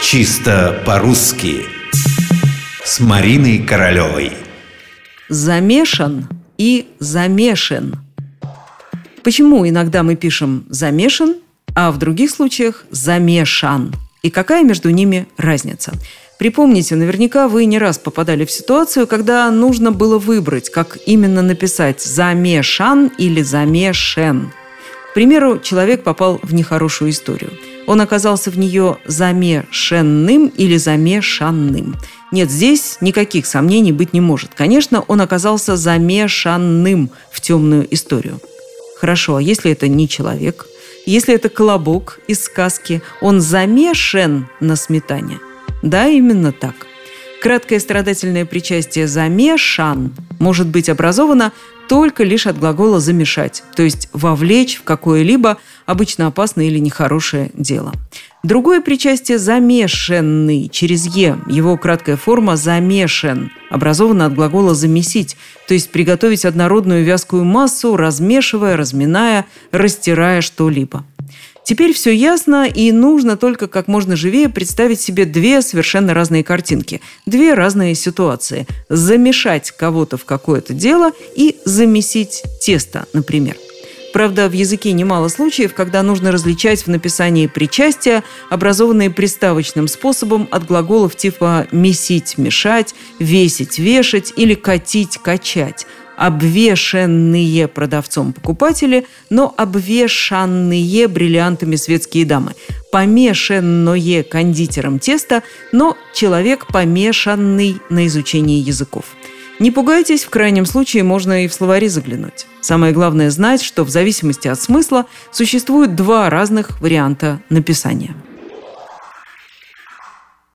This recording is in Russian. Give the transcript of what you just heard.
Чисто по-русски С Мариной Королевой Замешан и замешан Почему иногда мы пишем «замешан», а в других случаях «замешан»? И какая между ними разница? Припомните, наверняка вы не раз попадали в ситуацию, когда нужно было выбрать, как именно написать «замешан» или «замешен». Примеру, человек попал в нехорошую историю. Он оказался в нее замешанным или замешанным. Нет, здесь никаких сомнений быть не может. Конечно, он оказался замешанным в темную историю. Хорошо, а если это не человек? Если это колобок из сказки, он замешан на сметане – да, именно так. Краткое страдательное причастие «замешан» может быть образовано только лишь от глагола «замешать», то есть вовлечь в какое-либо обычно опасное или нехорошее дело. Другое причастие «замешанный» через «е». Его краткая форма «замешан» образована от глагола «замесить», то есть приготовить однородную вязкую массу, размешивая, разминая, растирая что-либо. Теперь все ясно, и нужно только как можно живее представить себе две совершенно разные картинки, две разные ситуации. Замешать кого-то в какое-то дело и замесить тесто, например. Правда, в языке немало случаев, когда нужно различать в написании причастия, образованные приставочным способом от глаголов типа «месить», «мешать», «весить», «вешать» или «катить», «качать», обвешенные продавцом покупатели, но обвешанные бриллиантами светские дамы. Помешанное кондитером тесто, но человек помешанный на изучении языков. Не пугайтесь, в крайнем случае можно и в словари заглянуть. Самое главное знать, что в зависимости от смысла существуют два разных варианта написания.